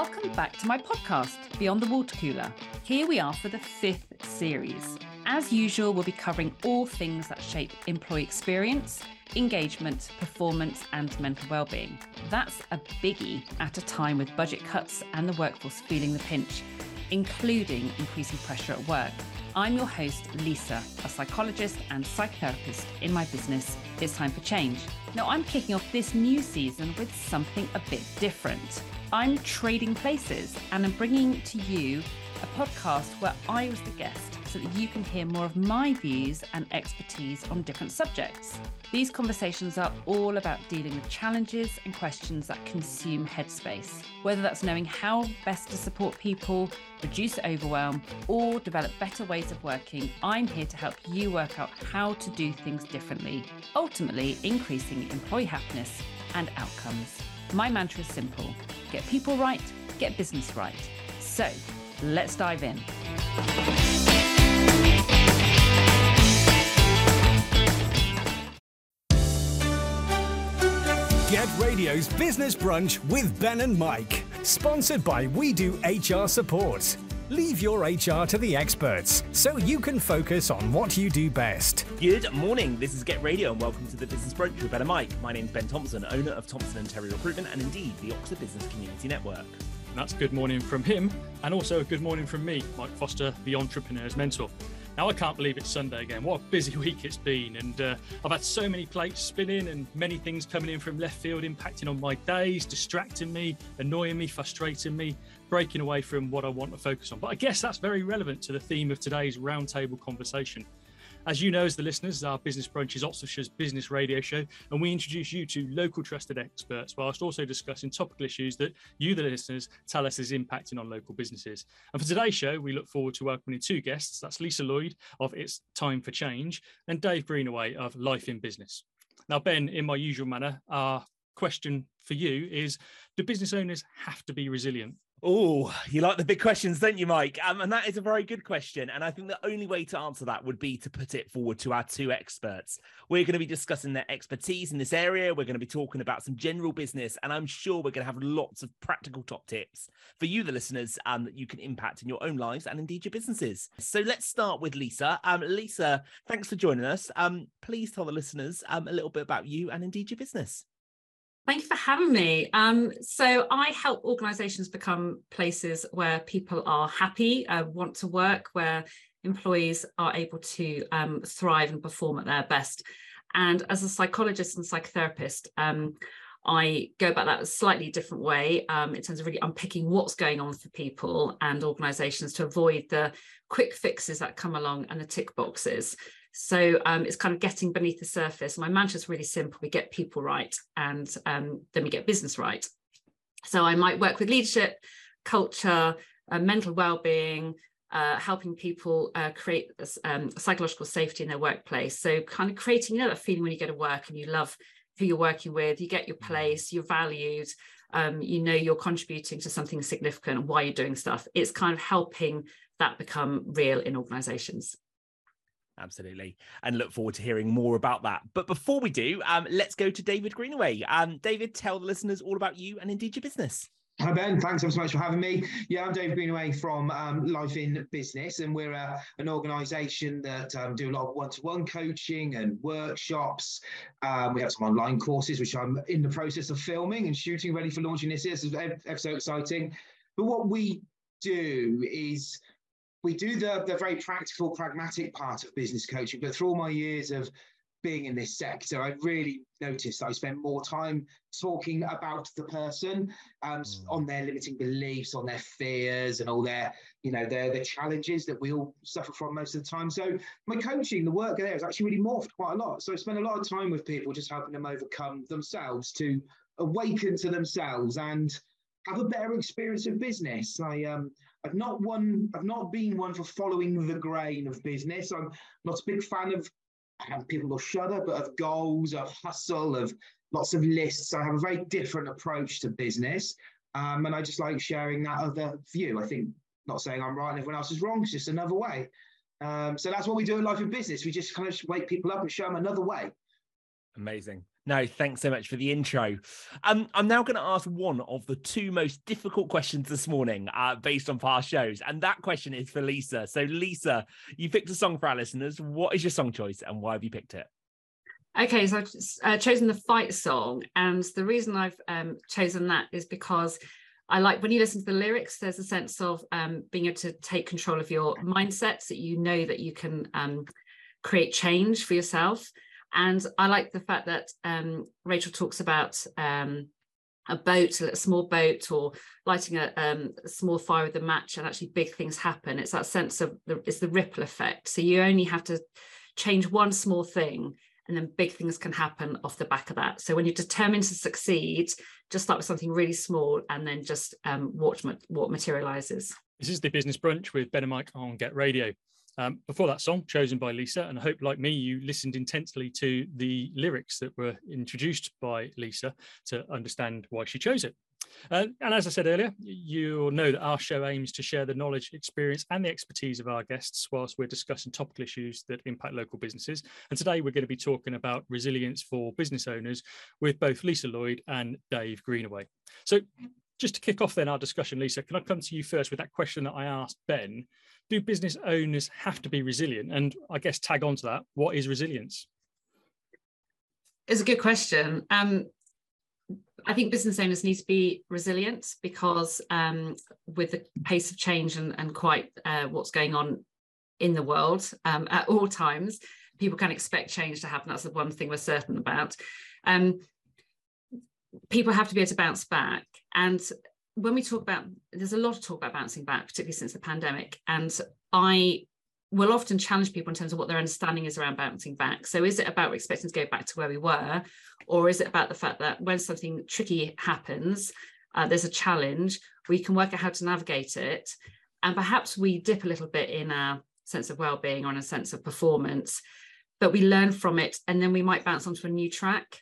Welcome back to my podcast, Beyond the Water Cooler. Here we are for the fifth series. As usual, we'll be covering all things that shape employee experience, engagement, performance, and mental well-being. That's a biggie at a time with budget cuts and the workforce feeling the pinch, including increasing pressure at work. I'm your host, Lisa, a psychologist and psychotherapist in my business. It's time for change. Now, I'm kicking off this new season with something a bit different. I'm trading places and I'm bringing to you a podcast where I was the guest so that you can hear more of my views and expertise on different subjects. These conversations are all about dealing with challenges and questions that consume headspace, whether that's knowing how best to support people, reduce overwhelm, or develop better ways of working. I'm here to help you work out how to do things differently, ultimately increasing employee happiness and outcomes. My mantra is simple get people right, get business right. So let's dive in. Get Radio's Business Brunch with Ben and Mike. Sponsored by We Do HR Support. Leave your HR to the experts so you can focus on what you do best. Good morning. This is Get Radio and welcome to the Business Brunch with Ben and Mike. My name's Ben Thompson, owner of Thompson and Terry Recruitment and indeed the Oxford Business Community Network. And that's good morning from him and also a good morning from me, Mike Foster, the entrepreneur's mentor. Now, I can't believe it's Sunday again. What a busy week it's been. And uh, I've had so many plates spinning and many things coming in from left field, impacting on my days, distracting me, annoying me, frustrating me, breaking away from what I want to focus on. But I guess that's very relevant to the theme of today's roundtable conversation. As you know, as the listeners, our Business Brunch is Oxfordshire's business radio show, and we introduce you to local trusted experts whilst also discussing topical issues that you, the listeners, tell us is impacting on local businesses. And for today's show, we look forward to welcoming two guests. That's Lisa Lloyd of It's Time for Change and Dave Greenaway of Life in Business. Now, Ben, in my usual manner, our question for you is Do business owners have to be resilient? Oh, you like the big questions, don't you, Mike? Um, and that is a very good question. And I think the only way to answer that would be to put it forward to our two experts. We're going to be discussing their expertise in this area. We're going to be talking about some general business, and I'm sure we're going to have lots of practical top tips for you, the listeners, um, that you can impact in your own lives and indeed your businesses. So let's start with Lisa. Um, Lisa, thanks for joining us. Um, please tell the listeners um, a little bit about you and indeed your business. Thank you for having me. Um, so I help organisations become places where people are happy, uh, want to work, where employees are able to um, thrive and perform at their best. And as a psychologist and psychotherapist, um, I go about that a slightly different way um, in terms of really unpicking what's going on for people and organisations to avoid the quick fixes that come along and the tick boxes. So um, it's kind of getting beneath the surface. My mantra is really simple. We get people right and um, then we get business right. So I might work with leadership, culture, uh, mental well-being, uh, helping people uh, create um, psychological safety in their workplace. So kind of creating, you know, that feeling when you go to work and you love who you're working with, you get your mm. place, you're valued, um, you know you're contributing to something significant, why you're doing stuff. It's kind of helping that become real in organizations. Absolutely. And look forward to hearing more about that. But before we do, um, let's go to David Greenaway. Um, David, tell the listeners all about you and indeed your business. Hi, Ben. Thanks so much for having me. Yeah, I'm David Greenaway from um, Life in Business, and we're uh, an organisation that um, do a lot of one to one coaching and workshops. Um, we have some online courses, which I'm in the process of filming and shooting, ready for launching this year. So it's so exciting. But what we do is we do the, the very practical, pragmatic part of business coaching. But through all my years of being in this sector, I really noticed I spend more time talking about the person um, mm. on their limiting beliefs, on their fears, and all their, you know, their the challenges that we all suffer from most of the time. So my coaching, the work there, has actually really morphed quite a lot. So I spend a lot of time with people, just helping them overcome themselves, to awaken to themselves, and have a better experience of business. I um I've not one I've not been one for following the grain of business. I'm not a big fan of people will shudder, but of goals, of hustle, of lots of lists. I have a very different approach to business. Um, and I just like sharing that other view. I think not saying I'm right and everyone else is wrong, it's just another way. Um, so that's what we do in life in business. We just kind of wake people up and show them another way. Amazing. No, thanks so much for the intro. Um, I'm now going to ask one of the two most difficult questions this morning, uh, based on past shows, and that question is for Lisa. So, Lisa, you picked a song for our listeners. What is your song choice, and why have you picked it? Okay, so I've uh, chosen the fight song, and the reason I've um, chosen that is because I like when you listen to the lyrics. There's a sense of um, being able to take control of your mindsets that you know that you can um, create change for yourself and I like the fact that um, Rachel talks about um, a boat, a small boat, or lighting a, um, a, small fire with a match, and actually big things happen. It's that sense of the, it's the ripple effect. So you only have to change one small thing, and then big things can happen off the back of that. So when you're determined to succeed, just start with something really small, and then just um, watch what materializes. This is the Business Brunch with Ben and Mike on Get Radio. Um, before that song, chosen by Lisa, and I hope, like me, you listened intensely to the lyrics that were introduced by Lisa to understand why she chose it. Uh, and as I said earlier, you'll know that our show aims to share the knowledge, experience, and the expertise of our guests whilst we're discussing topical issues that impact local businesses. And today we're going to be talking about resilience for business owners with both Lisa Lloyd and Dave Greenaway. So, just to kick off then our discussion, Lisa, can I come to you first with that question that I asked Ben? Do business owners have to be resilient? And I guess tag on to that, what is resilience? It's a good question. Um, I think business owners need to be resilient because um, with the pace of change and, and quite uh, what's going on in the world um, at all times, people can expect change to happen. That's the one thing we're certain about. Um, people have to be able to bounce back. And when we talk about there's a lot of talk about bouncing back particularly since the pandemic and i will often challenge people in terms of what their understanding is around bouncing back. So is it about expecting to go back to where we were or is it about the fact that when something tricky happens uh, there's a challenge we can work out how to navigate it and perhaps we dip a little bit in our sense of well-being or in a sense of performance but we learn from it and then we might bounce onto a new track.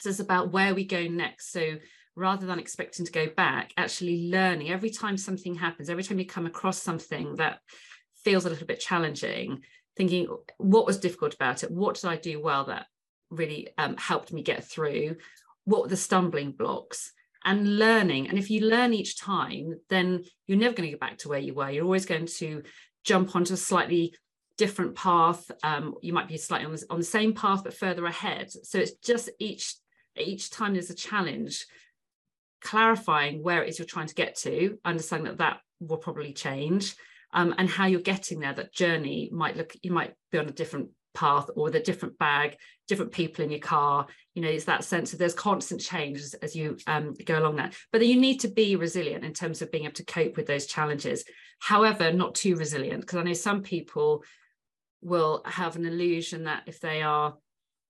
So it's about where we go next. So rather than expecting to go back, actually learning every time something happens, every time you come across something that feels a little bit challenging, thinking what was difficult about it? What did I do well that really um, helped me get through? What were the stumbling blocks? And learning. And if you learn each time, then you're never going to go back to where you were. You're always going to jump onto a slightly different path. Um, you might be slightly on the, on the same path, but further ahead. So it's just each each time there's a challenge clarifying where it is you're trying to get to, understanding that that will probably change, um, and how you're getting there. That journey might look, you might be on a different path or a different bag, different people in your car. You know, it's that sense of there's constant change as, as you um, go along that. But you need to be resilient in terms of being able to cope with those challenges. However, not too resilient, because I know some people will have an illusion that if they are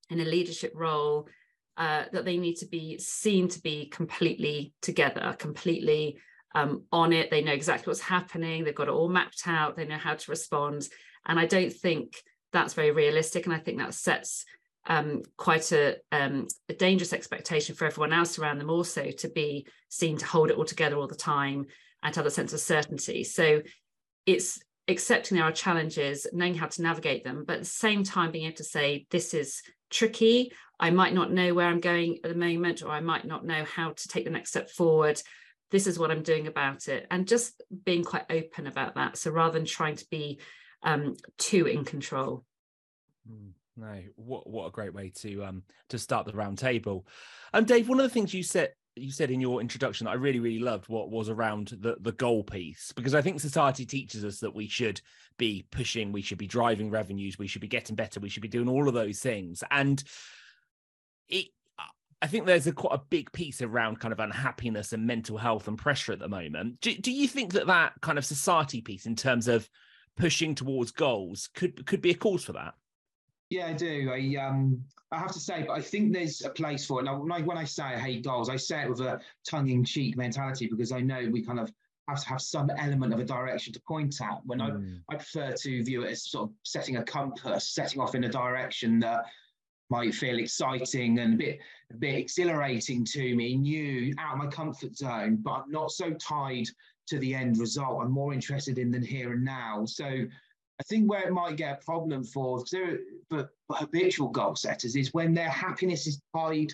in a leadership role, uh, that they need to be seen to be completely together, completely um, on it. They know exactly what's happening. They've got it all mapped out. They know how to respond. And I don't think that's very realistic. And I think that sets um, quite a, um, a, dangerous expectation for everyone else around them also to be seen to hold it all together all the time and to have a sense of certainty. So it's accepting there are challenges, knowing how to navigate them, but at the same time being able to say, this is tricky. I might not know where I'm going at the moment, or I might not know how to take the next step forward. This is what I'm doing about it. And just being quite open about that. So rather than trying to be um, too in control. Mm, no, what what a great way to um to start the round table. And Dave, one of the things you said you said in your introduction that I really, really loved what was around the, the goal piece, because I think society teaches us that we should be pushing, we should be driving revenues, we should be getting better, we should be doing all of those things. And it, I think there's a quite a big piece around kind of unhappiness and mental health and pressure at the moment. Do, do you think that that kind of society piece in terms of pushing towards goals could could be a cause for that? Yeah, I do. I um I have to say, but I think there's a place for it. Now, when I, when I say I hate goals, I say it with a tongue-in-cheek mentality because I know we kind of have to have some element of a direction to point at. When mm. I, I prefer to view it as sort of setting a compass, setting off in a direction that might feel exciting and a bit a bit exhilarating to me, new, out of my comfort zone, but I'm not so tied to the end result. I'm more interested in than here and now. So I think where it might get a problem for, habitual goal setters is when their happiness is tied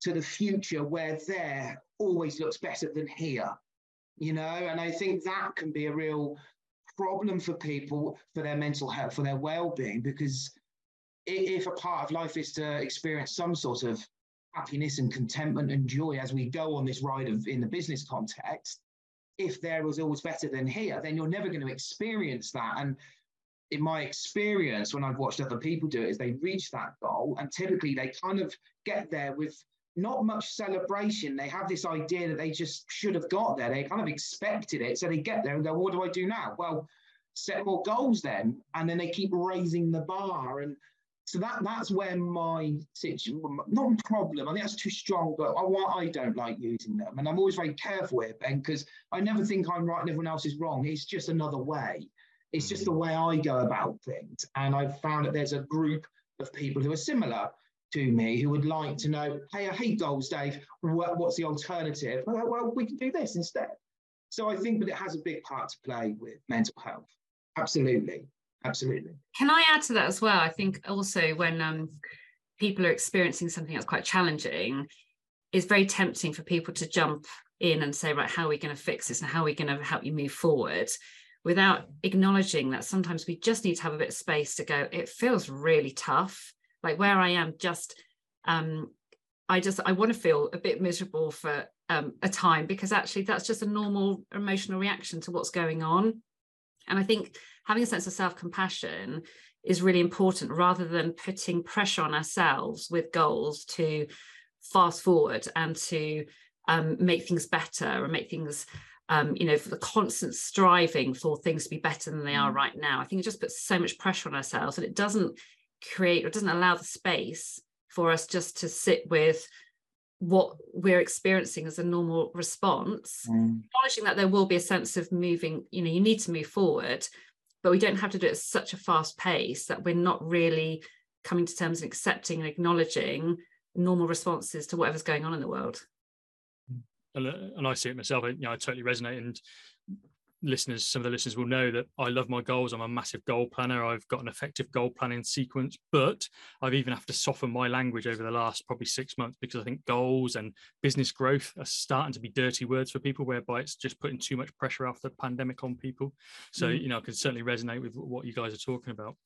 to the future where there always looks better than here, you know? And I think that can be a real problem for people for their mental health, for their well being, because if a part of life is to experience some sort of happiness and contentment and joy as we go on this ride of in the business context, if there was always better than here, then you're never going to experience that. And in my experience, when I've watched other people do it, is they reach that goal and typically they kind of get there with not much celebration. They have this idea that they just should have got there. They kind of expected it. So they get there and go, what do I do now? Well, set more goals then. And then they keep raising the bar. And so that that's where my situation, not problem, I think that's too strong, but I, I don't like using them. And I'm always very careful with Ben, because I never think I'm right and everyone else is wrong. It's just another way. It's just mm-hmm. the way I go about things. And I've found that there's a group of people who are similar to me who would like to know, hey, uh, I hate goals, Dave. what's the alternative? Well, uh, well, we can do this instead. So I think that it has a big part to play with mental health. Absolutely absolutely. Can I add to that as well? I think also when um, people are experiencing something that's quite challenging, it's very tempting for people to jump in and say, right, how are we going to fix this and how are we going to help you move forward? Without acknowledging that sometimes we just need to have a bit of space to go, it feels really tough. Like where I am, just um, I just I want to feel a bit miserable for um, a time because actually that's just a normal emotional reaction to what's going on. And I think having a sense of self compassion is really important rather than putting pressure on ourselves with goals to fast forward and to um, make things better and make things um, you know, for the constant striving for things to be better than they are mm. right now. I think it just puts so much pressure on ourselves and it doesn't create or doesn't allow the space for us just to sit with what we're experiencing as a normal response, mm. acknowledging that there will be a sense of moving, you know, you need to move forward, but we don't have to do it at such a fast pace that we're not really coming to terms and accepting and acknowledging normal responses to whatever's going on in the world. And, I see it myself. You know, I totally resonate. And listeners, some of the listeners will know that I love my goals. I'm a massive goal planner. I've got an effective goal planning sequence, but I've even have to soften my language over the last probably six months because I think goals and business growth are starting to be dirty words for people, whereby it's just putting too much pressure after the pandemic on people. So, mm. you know, I can certainly resonate with what you guys are talking about.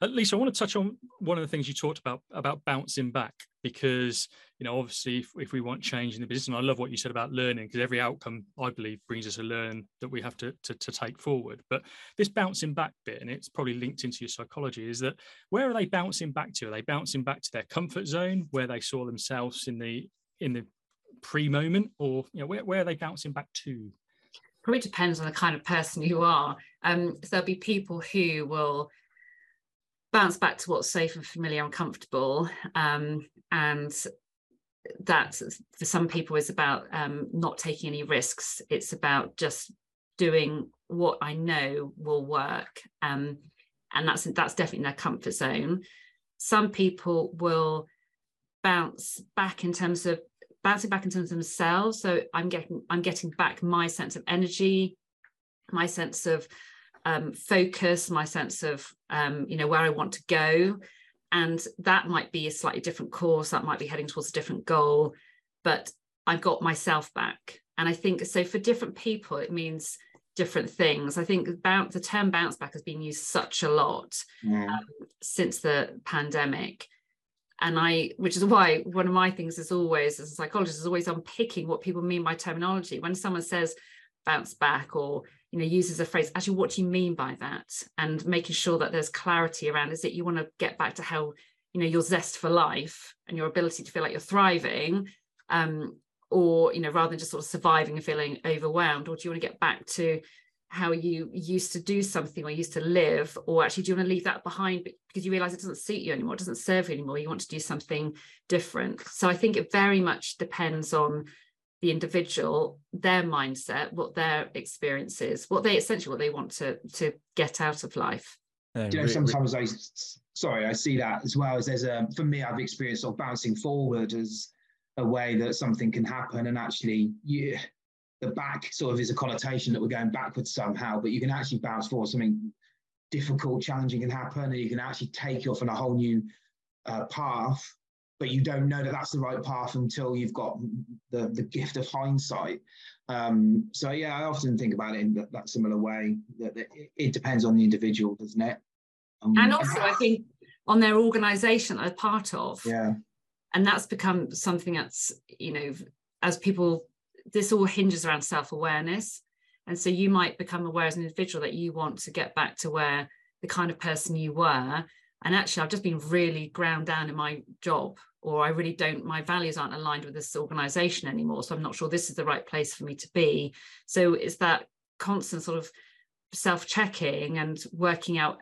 At least I want to touch on one of the things you talked about about bouncing back because you know obviously if, if we want change in the business and i love what you said about learning because every outcome i believe brings us a learn that we have to, to, to take forward. But this bouncing back bit and it's probably linked into your psychology is that where are they bouncing back to? Are they bouncing back to their comfort zone where they saw themselves in the in the pre moment or you know where, where are they bouncing back to? Probably depends on the kind of person you are. Um so there'll be people who will bounce back to what's safe and familiar and comfortable. Um, and that for some people is about um, not taking any risks. It's about just doing what i know will work. Um, and that's that's definitely in their comfort zone. Some people will bounce back in terms of bouncing back in terms of themselves. So i'm getting i'm getting back my sense of energy my sense of um, focus, my sense of um, you know where I want to go, and that might be a slightly different course. That might be heading towards a different goal, but I've got myself back. And I think so for different people, it means different things. I think about the term bounce back has been used such a lot mm. um, since the pandemic. And I, which is why one of my things is always, as a psychologist, is always unpicking what people mean by terminology. When someone says bounce back or you know uses a phrase actually what do you mean by that? And making sure that there's clarity around is it you want to get back to how you know your zest for life and your ability to feel like you're thriving um or you know rather than just sort of surviving and feeling overwhelmed or do you want to get back to how you used to do something or used to live or actually do you want to leave that behind because you realize it doesn't suit you anymore it doesn't serve you anymore you want to do something different? So i think it very much depends on the individual, their mindset, what their experience is, what they essentially what they want to to get out of life. You know, sometimes I sorry, I see that as well as there's a for me, I've experienced of bouncing forward as a way that something can happen and actually you the back sort of is a connotation that we're going backwards somehow, but you can actually bounce forward something difficult, challenging can happen, and you can actually take you off on a whole new uh, path. But you don't know that that's the right path until you've got the, the gift of hindsight. Um, so yeah, I often think about it in that, that similar way. That, that it, it, depends on the individual, doesn't it? Um, and also, I think on their organisation they're part of. Yeah. And that's become something that's you know as people this all hinges around self-awareness and so you might become aware as an individual that you want to get back to where the kind of person you were and actually i've just been really ground down in my job or i really don't my values aren't aligned with this organization anymore so i'm not sure this is the right place for me to be. So it's that constant sort of self-checking and working out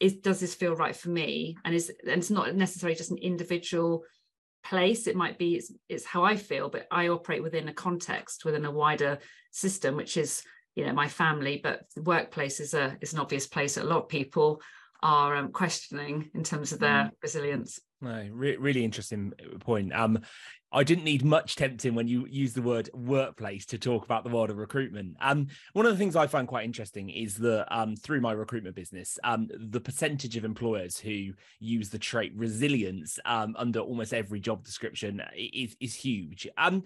is does this feel right for me? And is and it's not necessarily just an individual place it might be it's, it's how i feel but i operate within a context within a wider system which is you know my family but the workplace is a is an obvious place that a lot of people are um, questioning in terms of their mm. resilience no re- really interesting point um I didn't need much tempting when you use the word workplace to talk about the world of recruitment. Um, one of the things I find quite interesting is that um, through my recruitment business, um, the percentage of employers who use the trait resilience um, under almost every job description is is huge. Um,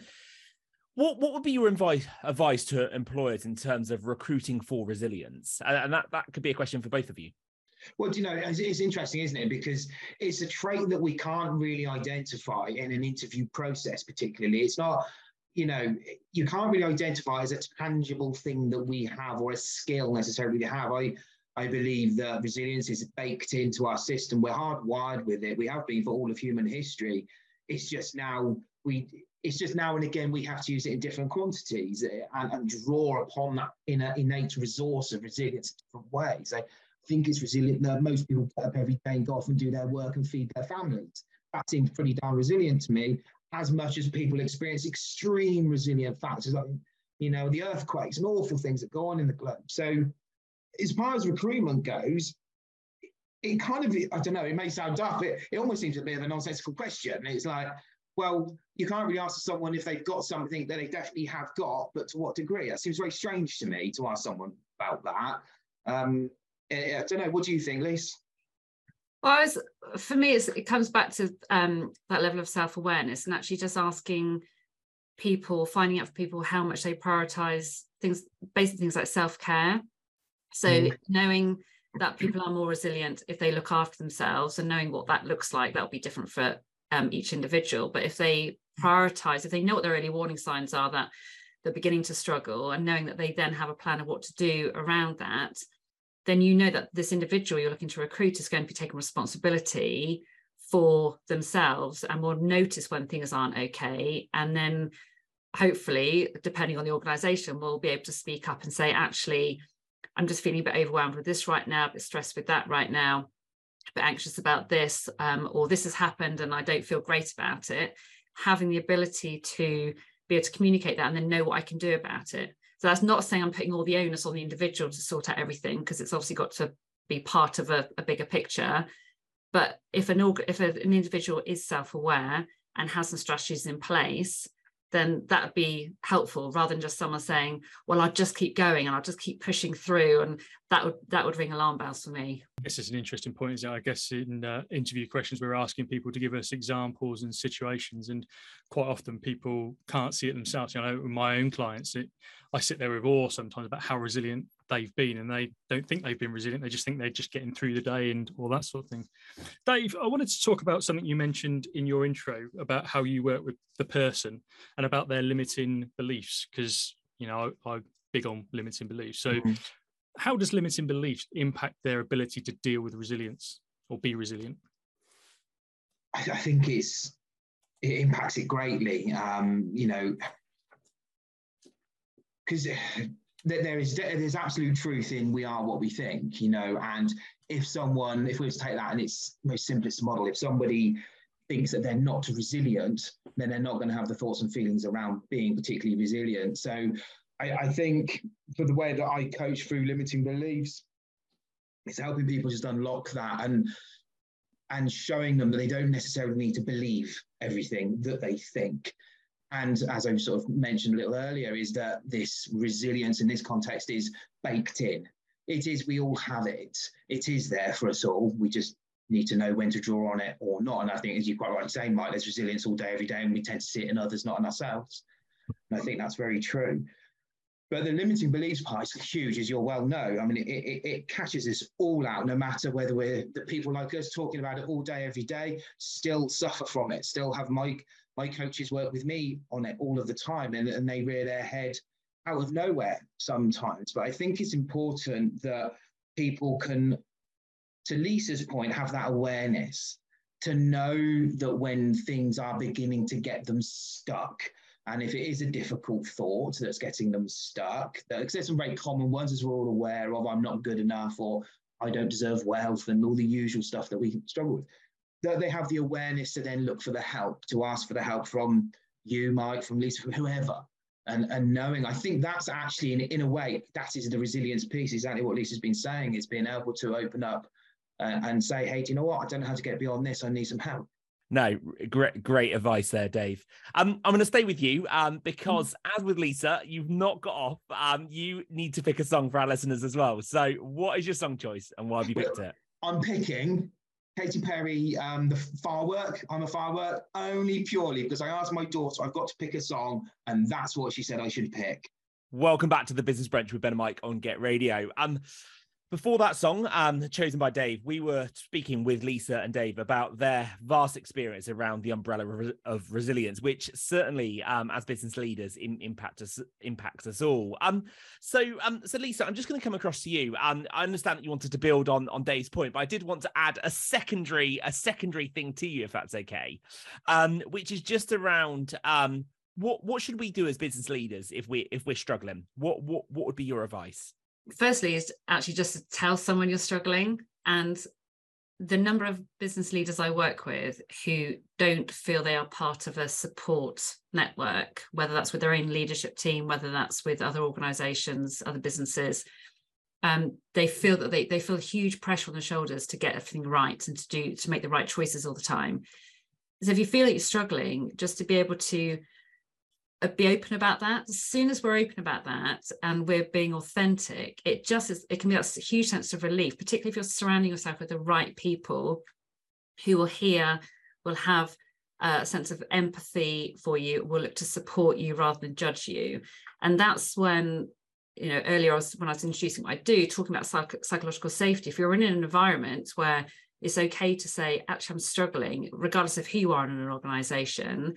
what what would be your advice advice to employers in terms of recruiting for resilience? And that that could be a question for both of you. Well, do you know, it's, it's, interesting, isn't it? Because it's a trait that we can't really identify in an interview process, particularly. It's not, you know, you can't really identify as a tangible thing that we have or a skill necessarily to have. I, I believe that resilience is baked into our system. We're hardwired with it. We have been for all of human history. It's just now we. It's just now and again we have to use it in different quantities and, and draw upon that inner innate resource of resilience in different ways. So think it's resilient that most people get up every day and go off and do their work and feed their families. That seems pretty darn resilient to me, as much as people experience extreme resilient factors like, you know, the earthquakes and awful things that go on in the globe. So, as far as recruitment goes, it kind of, I don't know, it may sound daft, but it almost seems a bit of a nonsensical question. It's like, well, you can't really ask someone if they've got something that they definitely have got, but to what degree? That seems very strange to me to ask someone about that. Um, I don't know. What do you think, Lise? Well, for me, it comes back to um, that level of self awareness and actually just asking people, finding out for people how much they prioritize things, basic things like self care. So, mm. knowing that people are more resilient if they look after themselves and knowing what that looks like, that'll be different for um, each individual. But if they prioritize, if they know what their early warning signs are that they're beginning to struggle and knowing that they then have a plan of what to do around that, then you know that this individual you're looking to recruit is going to be taking responsibility for themselves and will notice when things aren't okay. And then hopefully, depending on the organization, we'll be able to speak up and say, actually, I'm just feeling a bit overwhelmed with this right now, a bit stressed with that right now, a bit anxious about this, um, or this has happened and I don't feel great about it. Having the ability to be able to communicate that and then know what I can do about it. So that's not saying I'm putting all the onus on the individual to sort out everything, because it's obviously got to be part of a, a bigger picture. But if an if a, an individual is self-aware and has some strategies in place, then that would be helpful rather than just someone saying, "Well, I'll just keep going and I'll just keep pushing through," and that would that would ring alarm bells for me. This is an interesting point. Is I guess in uh, interview questions we're asking people to give us examples and situations, and quite often people can't see it themselves. You know, with my own clients, it, I sit there with awe sometimes about how resilient they've been and they don't think they've been resilient they just think they're just getting through the day and all that sort of thing. Dave i wanted to talk about something you mentioned in your intro about how you work with the person and about their limiting beliefs because you know I, am big on limiting beliefs. So mm-hmm. how does limiting beliefs impact their ability to deal with resilience or be resilient? I, I think it's it impacts it greatly. Um, you know because there is there's absolute truth in we are what we think, you know. And if someone, if we were to take that in its most simplest model, if somebody thinks that they're not resilient, then they're not going to have the thoughts and feelings around being particularly resilient. So I, I think for the way that I coach through limiting beliefs, it's helping people just unlock that and and showing them that they don't necessarily need to believe everything that they think and as I sort of mentioned a little earlier, is that this resilience in this context is baked in. it is we all have it. It is there for us all. We just need to know when to draw on it or not. And I think, as you quite rightly say, Mike, there's resilience all day, every day, and we tend to see it in others, not in ourselves. And I think that's very true. But the limiting beliefs part is huge, as you'll well know. I mean, it, it, it, catches us all out, no matter whether we're the people like us talking about it all day, every day, still suffer from it, still have my, my coaches work with me on it all of the time, and, and they rear their head out of nowhere sometimes. But I think it's important that people can to Lisa's point, have that awareness to know that when things are beginning to get them stuck, and if it is a difficult thought that's getting them stuck, because there's some very common ones as we're all aware of, I'm not good enough, or I don't deserve wealth, and all the usual stuff that we struggle with, that they have the awareness to then look for the help, to ask for the help from you, Mike, from Lisa, from whoever. And, and knowing, I think that's actually in, in a way, that is the resilience piece, exactly what Lisa's been saying, is being able to open up uh, and say, hey, do you know what? I don't know how to get beyond this. I need some help. No, great, great advice there, Dave. Um, I'm going to stay with you um, because, mm. as with Lisa, you've not got off. Um, you need to pick a song for our listeners as well. So, what is your song choice, and why have you picked it? I'm picking Katy Perry, um, the firework. I'm a firework only purely because I asked my daughter, I've got to pick a song, and that's what she said I should pick. Welcome back to the Business Brunch with Ben and Mike on Get Radio. Um, before that song, um, chosen by Dave, we were speaking with Lisa and Dave about their vast experience around the umbrella of resilience, which certainly, um, as business leaders, in, impact us impacts us all. Um, so, um, so Lisa, I'm just going to come across to you. Um, I understand that you wanted to build on on Dave's point, but I did want to add a secondary a secondary thing to you, if that's okay, um, which is just around um, what what should we do as business leaders if we if we're struggling? What what what would be your advice? Firstly is actually just to tell someone you're struggling and the number of business leaders I work with who don't feel they are part of a support network, whether that's with their own leadership team, whether that's with other organizations, other businesses, um, they feel that they, they feel huge pressure on their shoulders to get everything right and to do to make the right choices all the time. So if you feel that you're struggling, just to be able to Uh, be open about that. As soon as we're open about that and we're being authentic, it just is, it can be a huge sense of relief, particularly if you're surrounding yourself with the right people who will hear, will have a sense of empathy for you, will look to support you rather than judge you. And that's when, you know, earlier I was, when I was introducing what I do, talking about psych- psychological safety. If you're in an environment where it's okay to say, actually, I'm struggling, regardless of who you are in an organization,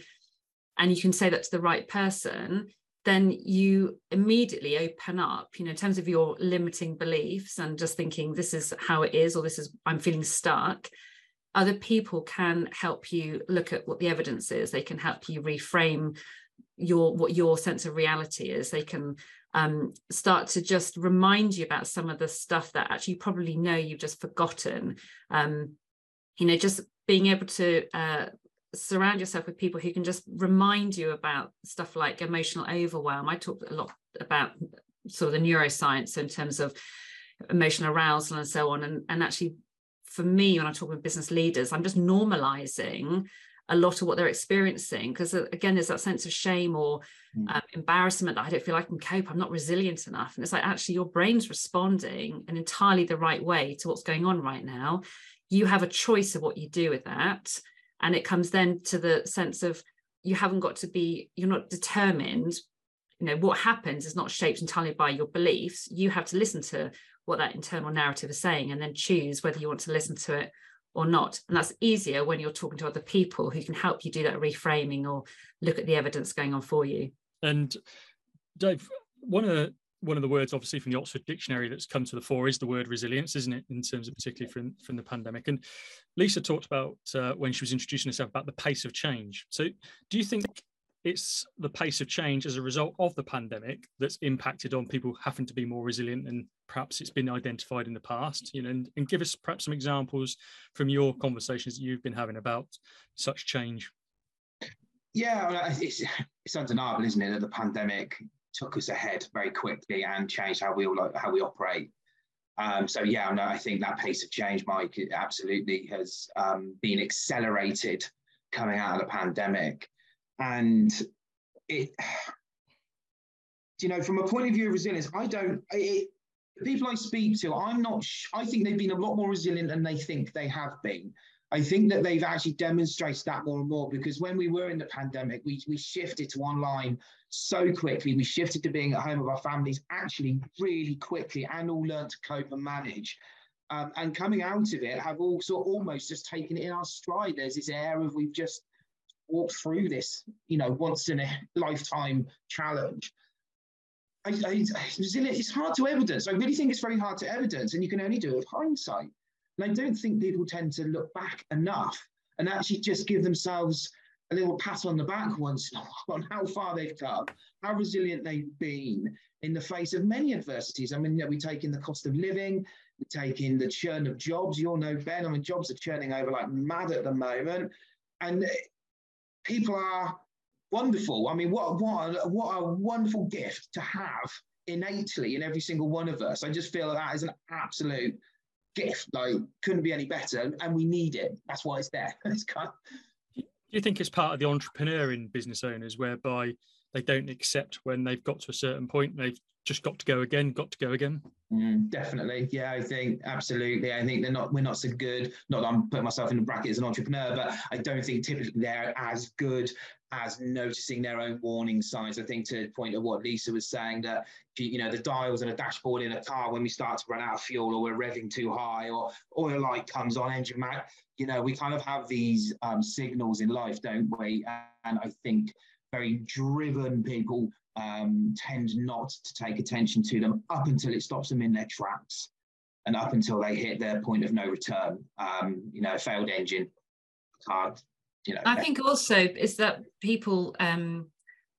and you can say that to the right person then you immediately open up you know in terms of your limiting beliefs and just thinking this is how it is or this is i'm feeling stuck other people can help you look at what the evidence is. They can help you reframe your what your sense of reality is. They can um, start to just remind you about some of the stuff that actually you probably know you've just forgotten. Um, you know just being able to uh, surround yourself with people who can just remind you about stuff like emotional overwhelm. I talk a lot about sort of the neuroscience in terms of emotional arousal and so on. And, and actually, for me, when I talk with business leaders, I'm just normalizing a lot of what they're experiencing because uh, again there's that sense of shame or mm. um, embarrassment that i don't feel i can cope i'm not resilient enough and it's like actually your brain's responding in entirely the right way to what's going on right now you have a choice of what you do with that and it comes then to the sense of you haven't got to be you're not determined you know what happens is not shaped entirely by your beliefs. You have to listen to what that internal narrative is saying and then choose whether you want to listen to it or not. And that's easier when you're talking to other people who can help you do that reframing or look at the evidence going on for you. And dave one of the one of the words, obviously, from the Oxford Dictionary that's come to the fore is the word resilience, isn't it? In terms of particularly from, from the pandemic. And Lisa talked about uh, when she was introducing herself about the pace of change. So, do you think it's the pace of change as a result of the pandemic that's impacted on people having to be more resilient and perhaps it's been identified in the past? You know, and, and give us perhaps some examples from your conversations that you've been having about such change. Yeah, it's, it's undeniable, isn't it, that the pandemic took us ahead very quickly and changed how we all how we operate. Um, so yeah, no, I think that pace of change, Mike, absolutely has um, been accelerated coming out of the pandemic, and it. You know, from a point of view of resilience, I don't. It, people I speak to, I'm not. I think they've been a lot more resilient than they think they have been. I think that they've actually demonstrated that more and more because when we were in the pandemic, we, we shifted to online so quickly. We shifted to being at home with our families actually really quickly and all learned to cope and manage. Um, and coming out of it, have also almost just taken it in our stride. There's this air of we've just walked through this, you know, once in a lifetime challenge. I, I, it's hard to evidence. I really think it's very hard to evidence, and you can only do it with hindsight. And I don't think people tend to look back enough and actually just give themselves a little pat on the back once on how far they've come, how resilient they've been in the face of many adversities. I mean, we take in the cost of living, we take in the churn of jobs. You all know, Ben, I mean, jobs are churning over like mad at the moment. And people are wonderful. I mean, what, what, a, what a wonderful gift to have innately in every single one of us. I just feel that is an absolute gift. Like, couldn't be any better, and we need it. That's why it's there. it's kind of... Do you think it's part of the entrepreneur in business owners, whereby they don't accept when they've got to a certain point, they've just got to go again, got to go again? Mm, definitely, yeah, I think absolutely. I think they're not. We're not so good. Not that I'm putting myself in the bracket as an entrepreneur, but I don't think typically they're as good as noticing their own warning signs. I think to the point of what Lisa was saying that you know the dials and a dashboard in a car when we start to run out of fuel or we're revving too high or oil light comes on engine mount. You know we kind of have these um, signals in life, don't we? And I think very driven people um, tend not to take attention to them up until it stops them in their tracks and up until they hit their point of no return. Um, you know, a failed engine, can't you know. I think also is that people um,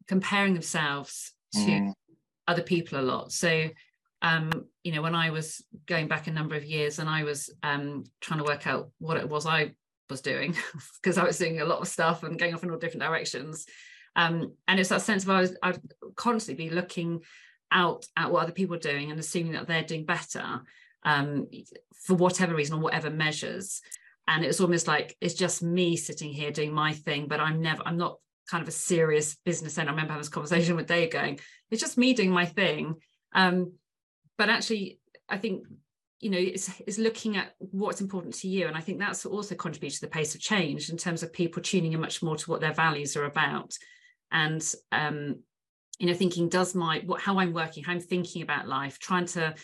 comparing themselves to mm. other people a lot. So, um, you know, when I was going back a number of years and I was um, trying to work out what it was I was doing because I was doing a lot of stuff and going off in all different directions. Um, and it's that sense of I was I'd constantly be looking out at what other people are doing and assuming that they're doing better um, for whatever reason or whatever measures. And it's almost like it's just me sitting here doing my thing but i'm never i'm not kind of a serious business owner. I remember having this conversation with dave going it's just me doing my thing. Um, but actually i think you know it's, it's looking at what's important to you. And i think that's also contributed to the pace of change in terms of people tuning in much more to what their values are about and um, you know thinking does my what how i'm working how i'm thinking about life trying to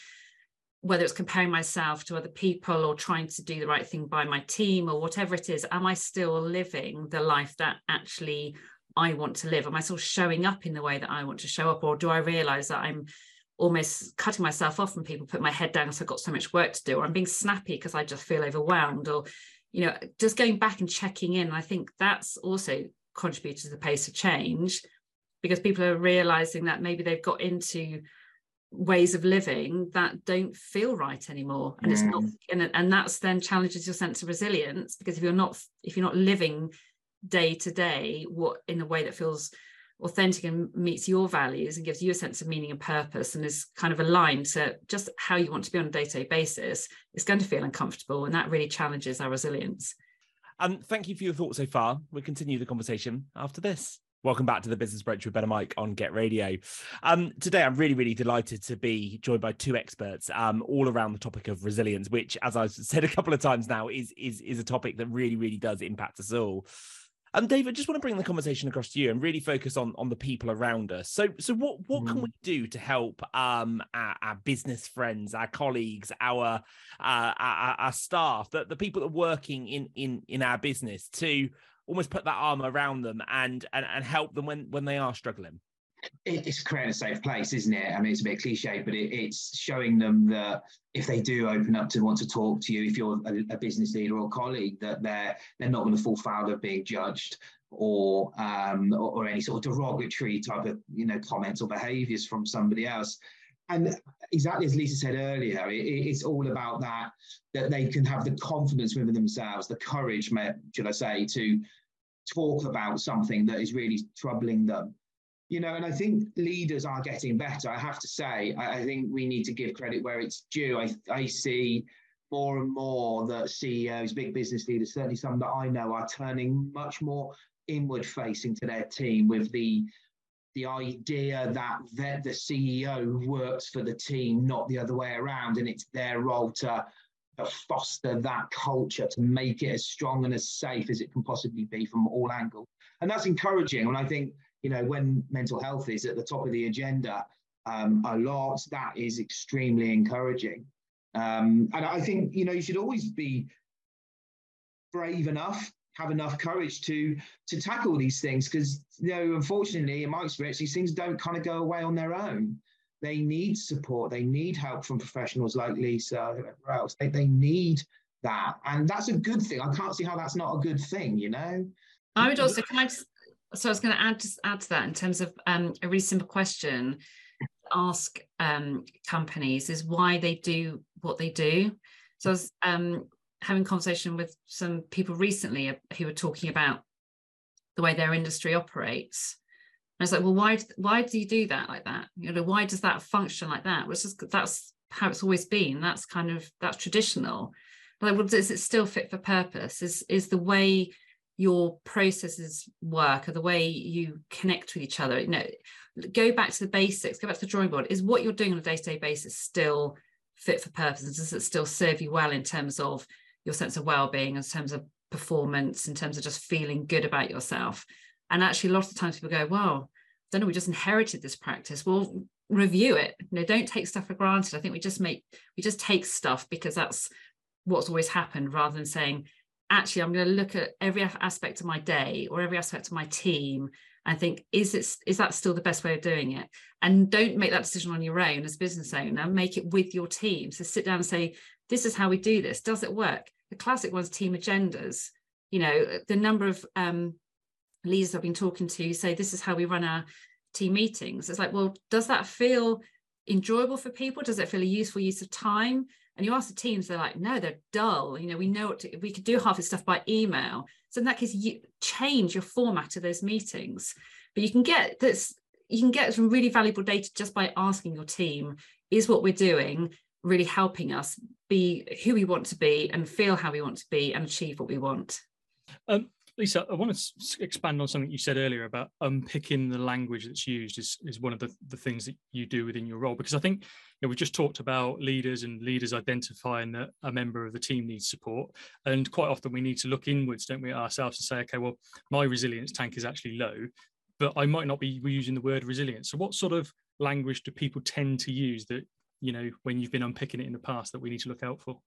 whether it's comparing myself to other people or trying to do the right thing by my team or whatever it is, am I still living the life that actually I want to live? Am I still showing up in the way that I want to show up? Or do I realize that I'm almost cutting myself off from people, put my head down because I've got so much work to do, or I'm being snappy because I just feel overwhelmed, or, you know, just going back and checking in. I think that's also contributed to the pace of change because people are realizing that maybe they've got into ways of living that don't feel right anymore and mm. it's not mm. and, and that's then challenges your sense of resilience because if you're not if you're not living day to day what in a way that feels authentic and meets your values and gives you a sense of meaning and purpose and is kind of aligned to just how you want to be on a day-to-day basis it's going to feel uncomfortable and that really challenges our resilience um thank you for your thoughts so far we'll continue the conversation after this Welcome back to the Business Brunch with and Mike on Get Radio. Um, today, I'm really, really delighted to be joined by two experts um, all around the topic of resilience, which, as I've said a couple of times now, is is is a topic that really, really does impact us all. Um, David, just want to bring the conversation across to you and really focus on on the people around us. So, so what what mm. can we do to help um our, our business friends, our colleagues, our, uh, our our staff, the, the people that are working in in in our business to almost put that arm around them and and, and help them when when they are struggling it's creating a safe place, isn't it? I mean, it's a bit cliche, but it, it's showing them that if they do open up to want to talk to you, if you're a, a business leader or colleague, that they're they're not going to fall foul of being judged or, um, or, or any sort of derogatory type of you know comments or behaviours from somebody else. And exactly as Lisa said earlier, it, it's all about that that they can have the confidence within themselves, the courage, should I say, to talk about something that is really troubling them. You know, and I think leaders are getting better. I have to say, I, I think we need to give credit where it's due. I, I see more and more that CEOs, big business leaders, certainly some that I know, are turning much more inward facing to their team with the the idea that the, the CEO works for the team, not the other way around, and it's their role to, to foster that culture to make it as strong and as safe as it can possibly be from all angles. And that's encouraging. And I think you know when mental health is at the top of the agenda um, a lot, that is extremely encouraging. Um, and I think you know you should always be brave enough have enough courage to to tackle these things because you know unfortunately in my experience these things don't kind of go away on their own. They need support. They need help from professionals like lisa whoever else. They, they need that. And that's a good thing. I can't see how that's not a good thing you know? I would also can i just so i was going to add just add to that in terms of um, a really simple question ask um, companies is why they do what they do so I was um, having conversation with some people recently who were talking about the way their industry operates. And I was like, well, why why do you do that like that? You know, why does that function like that? Well, just that's how it's always been. That's kind of that's traditional. Like, well, is it still fit for purpose? Is is the way your processes work or the way you connect with each other? You know, go back to the basics, go back to the drawing board. Is what you're doing on a day-to-day basis still fit for purpose? Does it still serve you well in terms of your sense of well-being in terms of performance in terms of just feeling good about yourself and actually a lot of times people go well I don't know we just inherited this practice well review it you know don't take stuff for granted i think we just make we just take stuff because that's what's always happened rather than saying actually i'm going to look at every aspect of my day or every aspect of my team and think is it is that still the best way of doing it? And don't make that decision on your own as business owner. Make it with your team. So sit down and say this is how we do this. Does it work? The classic ones team agendas. You know the number of um, leaders i've been talking to say this is how we run our team meetings. It's like well does that feel enjoyable for people? Does it feel a useful use of time and you ask the teams they're like no they're dull. You know we know what to, we could do half this stuff by email. So in that case you change your format of those meetings. But you can get this you can get some really valuable data just by asking your team is what we're doing really helping us be who we want to be and feel how we want to be and achieve what we want. Um, Lisa, I want to expand on something you said earlier about unpicking the language that's used is, is one of the, the things that you do within your role. Because I think you know, we just talked about leaders and leaders identifying that a member of the team needs support. And quite often we need to look inwards, don't we, ourselves and say, okay, well, my resilience tank is actually low, but I might not be using the word resilience. So what sort of language do people tend to use that you know when you've been unpicking it in the past that we need to look out for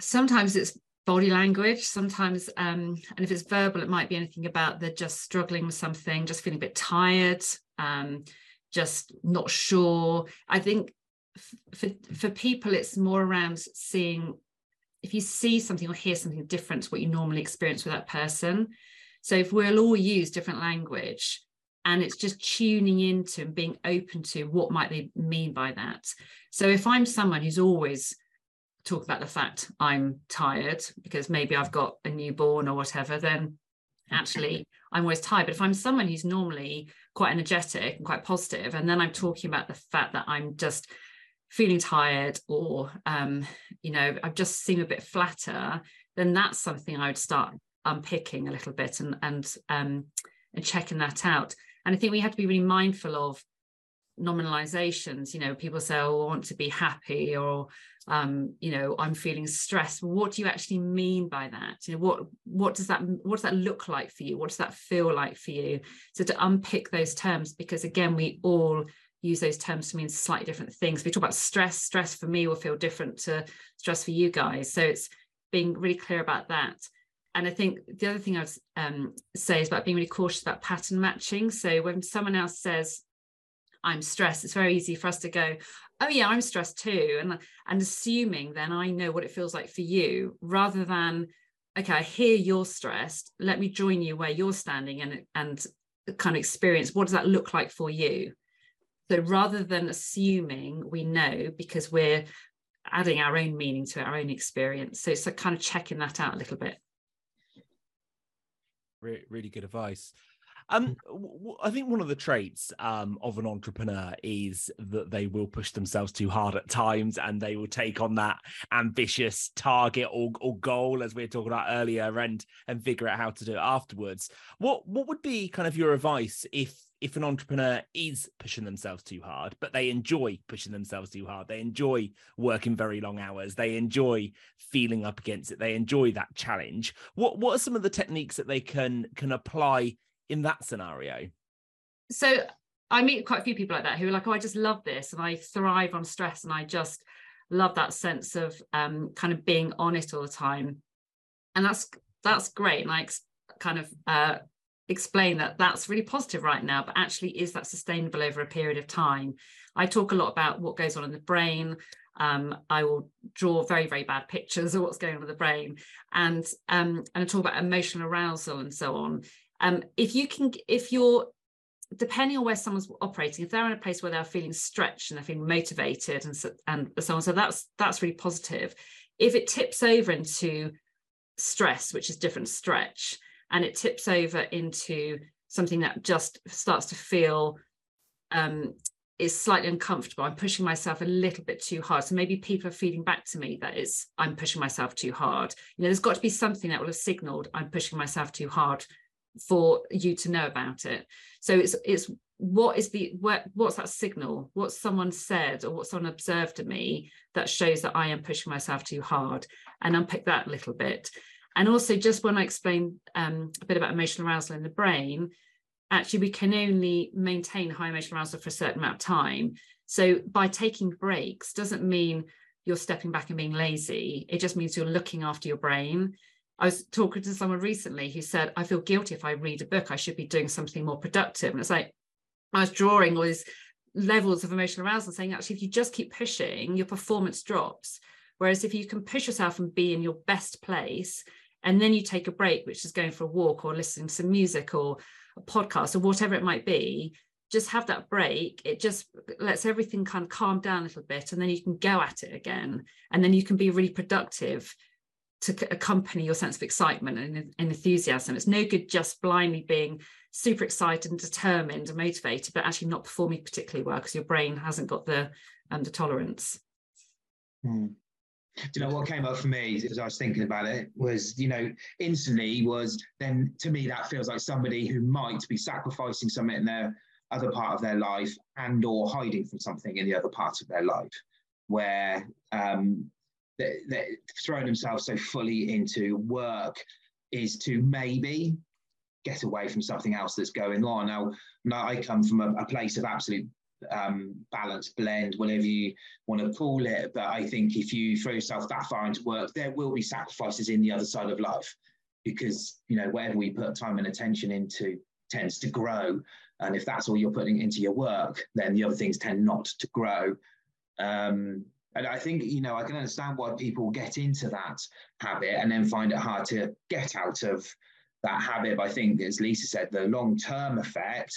sometimes it's body language sometimes um, and if it's verbal it might be anything about they're just struggling with something just feeling a bit tired um, just not sure. I think for for people it's more around seeing if you see something or hear something different to what you normally experience with that person. So if we'll all use different language and it's just tuning into and being open to what might they mean by that. So if i'm someone who's always talk about the fact i'm tired because maybe i've got a newborn or whatever then actually i'm always tired but if i'm someone who's normally quite energetic and quite positive and then i'm talking about the fact that i'm just feeling tired or um, you know i've just seem a bit flatter then that's something i would start unpicking a little bit and and um, and checking that out and I think we have to be really mindful of nominalizations. You know, people say, oh, I want to be happy or um, you know, I'm feeling stressed. what do you actually mean by that? You know, what what does that what does that look like for you? What does that feel like for you? So to unpick those terms, because again, we all use those terms to mean slightly different things. We talk about stress. Stress for me will feel different to stress for you guys. So it's being really clear about that and I think the other thing I would um, say is about being really cautious about pattern matching. So when someone else says, I'm stressed, it's very easy for us to go, oh yeah, I'm stressed too. And, and assuming then I know what it feels like for you rather than, okay, I hear you're stressed. Let me join you where you're standing and, and kind of experience what does that look like for you? So rather than assuming we know because we're adding our own meaning to our own experience. So it's kind of checking that out a little bit really, really good advice. Um, I think one of the traits um, of an entrepreneur is that they will push themselves too hard at times, and they will take on that ambitious target or, or goal, as we were talking about earlier, and and figure out how to do it afterwards. What what would be kind of your advice if if an entrepreneur is pushing themselves too hard, but they enjoy pushing themselves too hard, they enjoy working very long hours, they enjoy feeling up against it, they enjoy that challenge. What what are some of the techniques that they can can apply in that scenario? So I meet quite a few people like that who are like, oh, I just love this and I thrive on stress and I just love that sense of um, kind of being on it all the time. And that's that's great. And I ex- kind of uh, explain that that's really positive right now, but actually, is that sustainable over a period of time? I talk a lot about what goes on in the brain. Um, I will draw very, very bad pictures of what's going on with the brain, and um, and I talk about emotional arousal and so on. Um, if you can, if you're depending on where someone's operating, if they're in a place where they're feeling stretched and they're feeling motivated and so, and so on, so that's that's really positive. If it tips over into stress, which is different stretch, and it tips over into something that just starts to feel um, is slightly uncomfortable. I'm pushing myself a little bit too hard. So maybe people are feeding back to me that it's I'm pushing myself too hard. You know, there's got to be something that will have signaled I'm pushing myself too hard for you to know about it. So it's it's what is the what, what's that signal? What someone said or what someone observed of me that shows that I am pushing myself too hard, and unpick that a little bit. And also, just when I explain um, a bit about emotional arousal in the brain, actually we can only maintain high emotional arousal for a certain amount of time. So by taking breaks doesn't mean you're stepping back and being lazy. It just means you're looking after your brain. I was talking to someone recently who said, I feel guilty if I read a book, I should be doing something more productive. And it's like, I was drawing all these levels of emotional arousal, saying, actually, if you just keep pushing, your performance drops. Whereas if you can push yourself and be in your best place, and then you take a break, which is going for a walk or listening to some music or a podcast or whatever it might be, just have that break. It just lets everything kind of calm down a little bit, and then you can go at it again. And then you can be really productive to accompany your sense of excitement and, and enthusiasm. It's no good just blindly being super excited and determined and motivated, but actually not performing particularly well because your brain hasn't got the um, the tolerance. Mm. Do you know what came up for me as I was thinking about it was, you know, instantly was then to me that feels like somebody who might be sacrificing something in their other part of their life and or hiding from something in the other part of their life, where um, they're, they're throwing themselves so fully into work is to maybe get away from something else that's going on. Now, now I come from a, a place of absolute um, balance blend, whatever you want to call it. But I think if you throw yourself that far into work, there will be sacrifices in the other side of life because, you know, whatever we put time and attention into tends to grow. And if that's all you're putting into your work, then the other things tend not to grow. Um, and I think, you know, I can understand why people get into that habit and then find it hard to get out of that habit. But I think, as Lisa said, the long term effect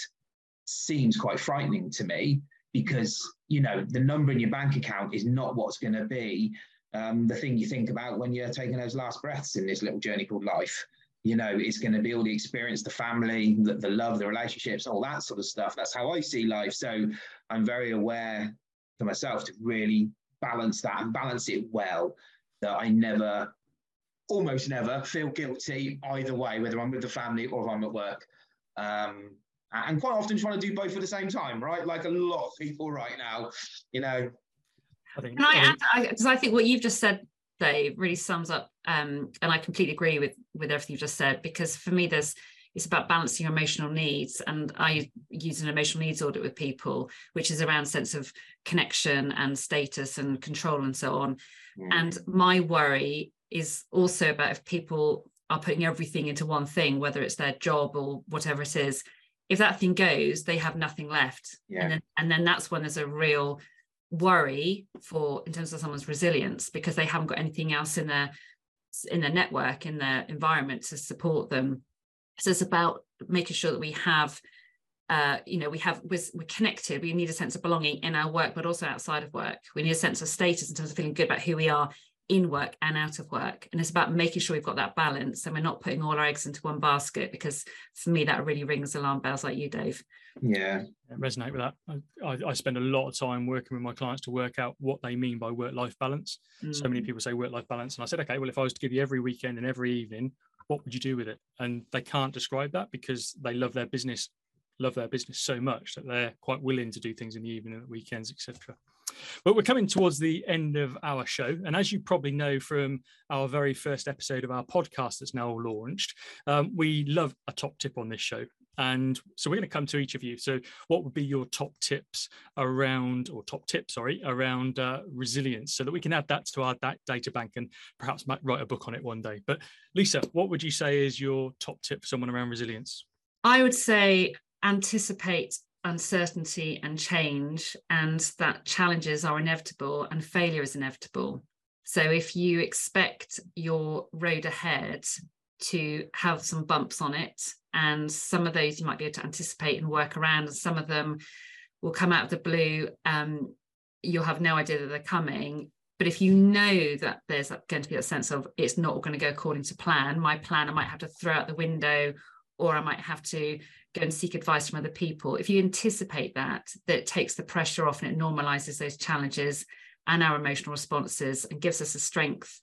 seems quite frightening to me because you know the number in your bank account is not what's going to be um, the thing you think about when you're taking those last breaths in this little journey called life. You know it's going to be all the experience the family the, the love the relationships all that sort of stuff. That's how i see life. So i'm very aware for myself to really balance that and balance it well that i never almost never feel guilty either way whether i'm with the family or if i'm at work um, and quite often trying to do both at the same time, right? Like a lot of people right now, you know. I Can I add? Because I, I, think what you've just said, Dave, really sums up, um, and I completely agree with with everything you've just said. Because for me, there's it's about balancing your emotional needs, and I use an emotional needs audit with people, which is around sense of connection and status and control and so on. Mm. And my worry is also about if people are putting everything into one thing, whether it's their job or whatever it is, if that thing goes, they have nothing left. Yeah. And then and then that's when there's a real worry for in terms of someone's resilience because they haven't got anything else in their in their network, in their environment to support them. So it's about making sure that we have uh, you know, we have we're, we're, connected. We need a sense of belonging in our work, but also outside of work. We need a sense of status in terms of feeling good about who we are in work and out of work. And it's about making sure we've got that balance and we're not putting all our eggs into one basket because for me, that really rings alarm bells like you, Dave. Yeah. I resonate with that. I, I, spend a lot of time working with my clients to work out what they mean by work life balance. Mm. So many mm. people say work life balance. And I said, okay, well, if I was to give you every weekend and every evening, what would you do with it? And they can't describe that because they love their business, love their business so much that they're quite willing to do things in the evening the weekends, etc. But we're coming towards the end of our show. And as you probably know from our very first episode of our podcast that's now launched, um, we love a top tip on this show. And so we're going to come to each of you. So, what would be your top tips around, or top tips, sorry, around uh, resilience so that we can add that to our data bank and perhaps write a book on it one day? But, Lisa, what would you say is your top tip for someone around resilience? I would say anticipate uncertainty and change, and that challenges are inevitable and failure is inevitable. So if you expect your road ahead to have some bumps on it, and some of those you might be able to anticipate and work around, and some of them will come out of the blue. Um, you'll have no idea that they're coming. But if you know that there's going to be a sense of it's not going to go according to plan, my plan I might have to throw out the window, or I might have to go and seek advice from other people if you anticipate that that takes the pressure off and it normalizes those challenges and our emotional responses and gives us a strength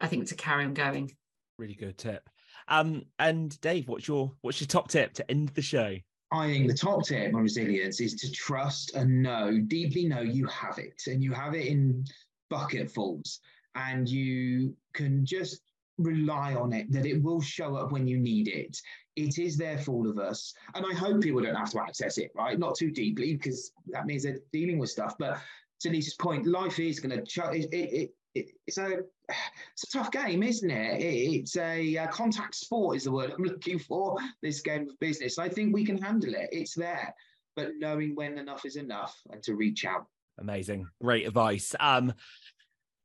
i think to carry on going really good tip um and dave what's your what's your top tip to end the show I think the top tip on resilience is to trust and know, deeply know you have it and you have it in bucketfuls and you can just rely on it, that it will show up when you need it. It is there for all of us. And I hope people don't have to access it, right? Not too deeply, because that means they're dealing with stuff. But to Lisa's point, life is going to, ch- it, it, it, it's a it's a tough game, isn't it? It's a, a, contact sport, is the word I'm looking for. This game of business, I think we can handle it. It's there, but knowing when enough is enough and to reach out. Amazing, great advice. Um,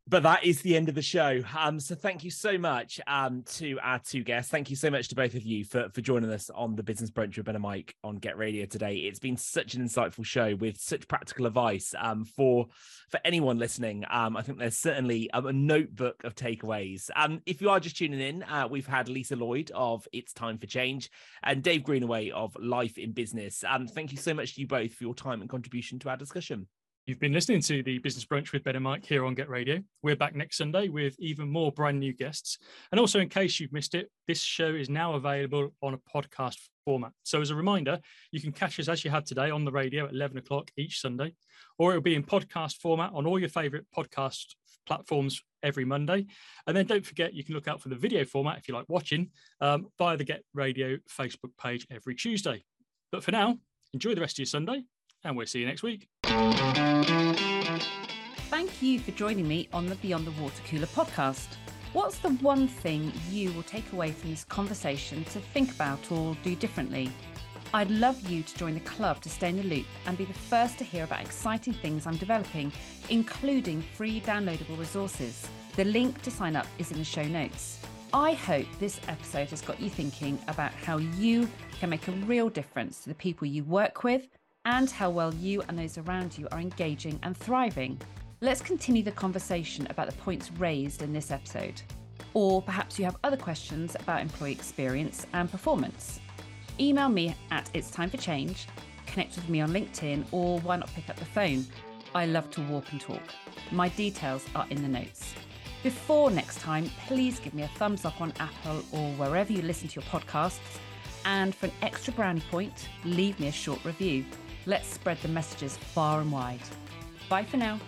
but that is the end of the show. Um, so thank you so much um, to our two guests. Thank you so much to both of you for, for joining us on the Business Brunch with Ben and Mike on Get Radio today. It's been such an insightful show with such practical advice um, for for anyone listening. Um, I think there's certainly a, a notebook of takeaways. Um, if you are just tuning in, uh, we've had Lisa Lloyd of It's Time for Change and Dave Greenaway of Life in Business. Um, thank you so much to you both for your time and contribution to our discussion. You've been listening to the Business Brunch with Ben and Mike here on Get Radio. We're back next Sunday with even more brand new guests. And also, in case you've missed it, this show is now available on a podcast format. So, as a reminder, you can catch us as you had today on the radio at 11 o'clock each Sunday, or it'll be in podcast format on all your favorite podcast platforms every Monday. And then don't forget, you can look out for the video format if you like watching um, via the Get Radio Facebook page every Tuesday. But for now, enjoy the rest of your Sunday, and we'll see you next week. Thank you for joining me on the Beyond the Water Cooler podcast. What's the one thing you will take away from this conversation to think about or do differently? I'd love you to join the club to stay in the loop and be the first to hear about exciting things I'm developing, including free downloadable resources. The link to sign up is in the show notes. I hope this episode has got you thinking about how you can make a real difference to the people you work with and how well you and those around you are engaging and thriving. Let's continue the conversation about the points raised in this episode. Or perhaps you have other questions about employee experience and performance. Email me at It's Time for Change, connect with me on LinkedIn, or why not pick up the phone? I love to walk and talk. My details are in the notes. Before next time, please give me a thumbs up on Apple or wherever you listen to your podcasts. And for an extra brownie point, leave me a short review. Let's spread the messages far and wide. Bye for now.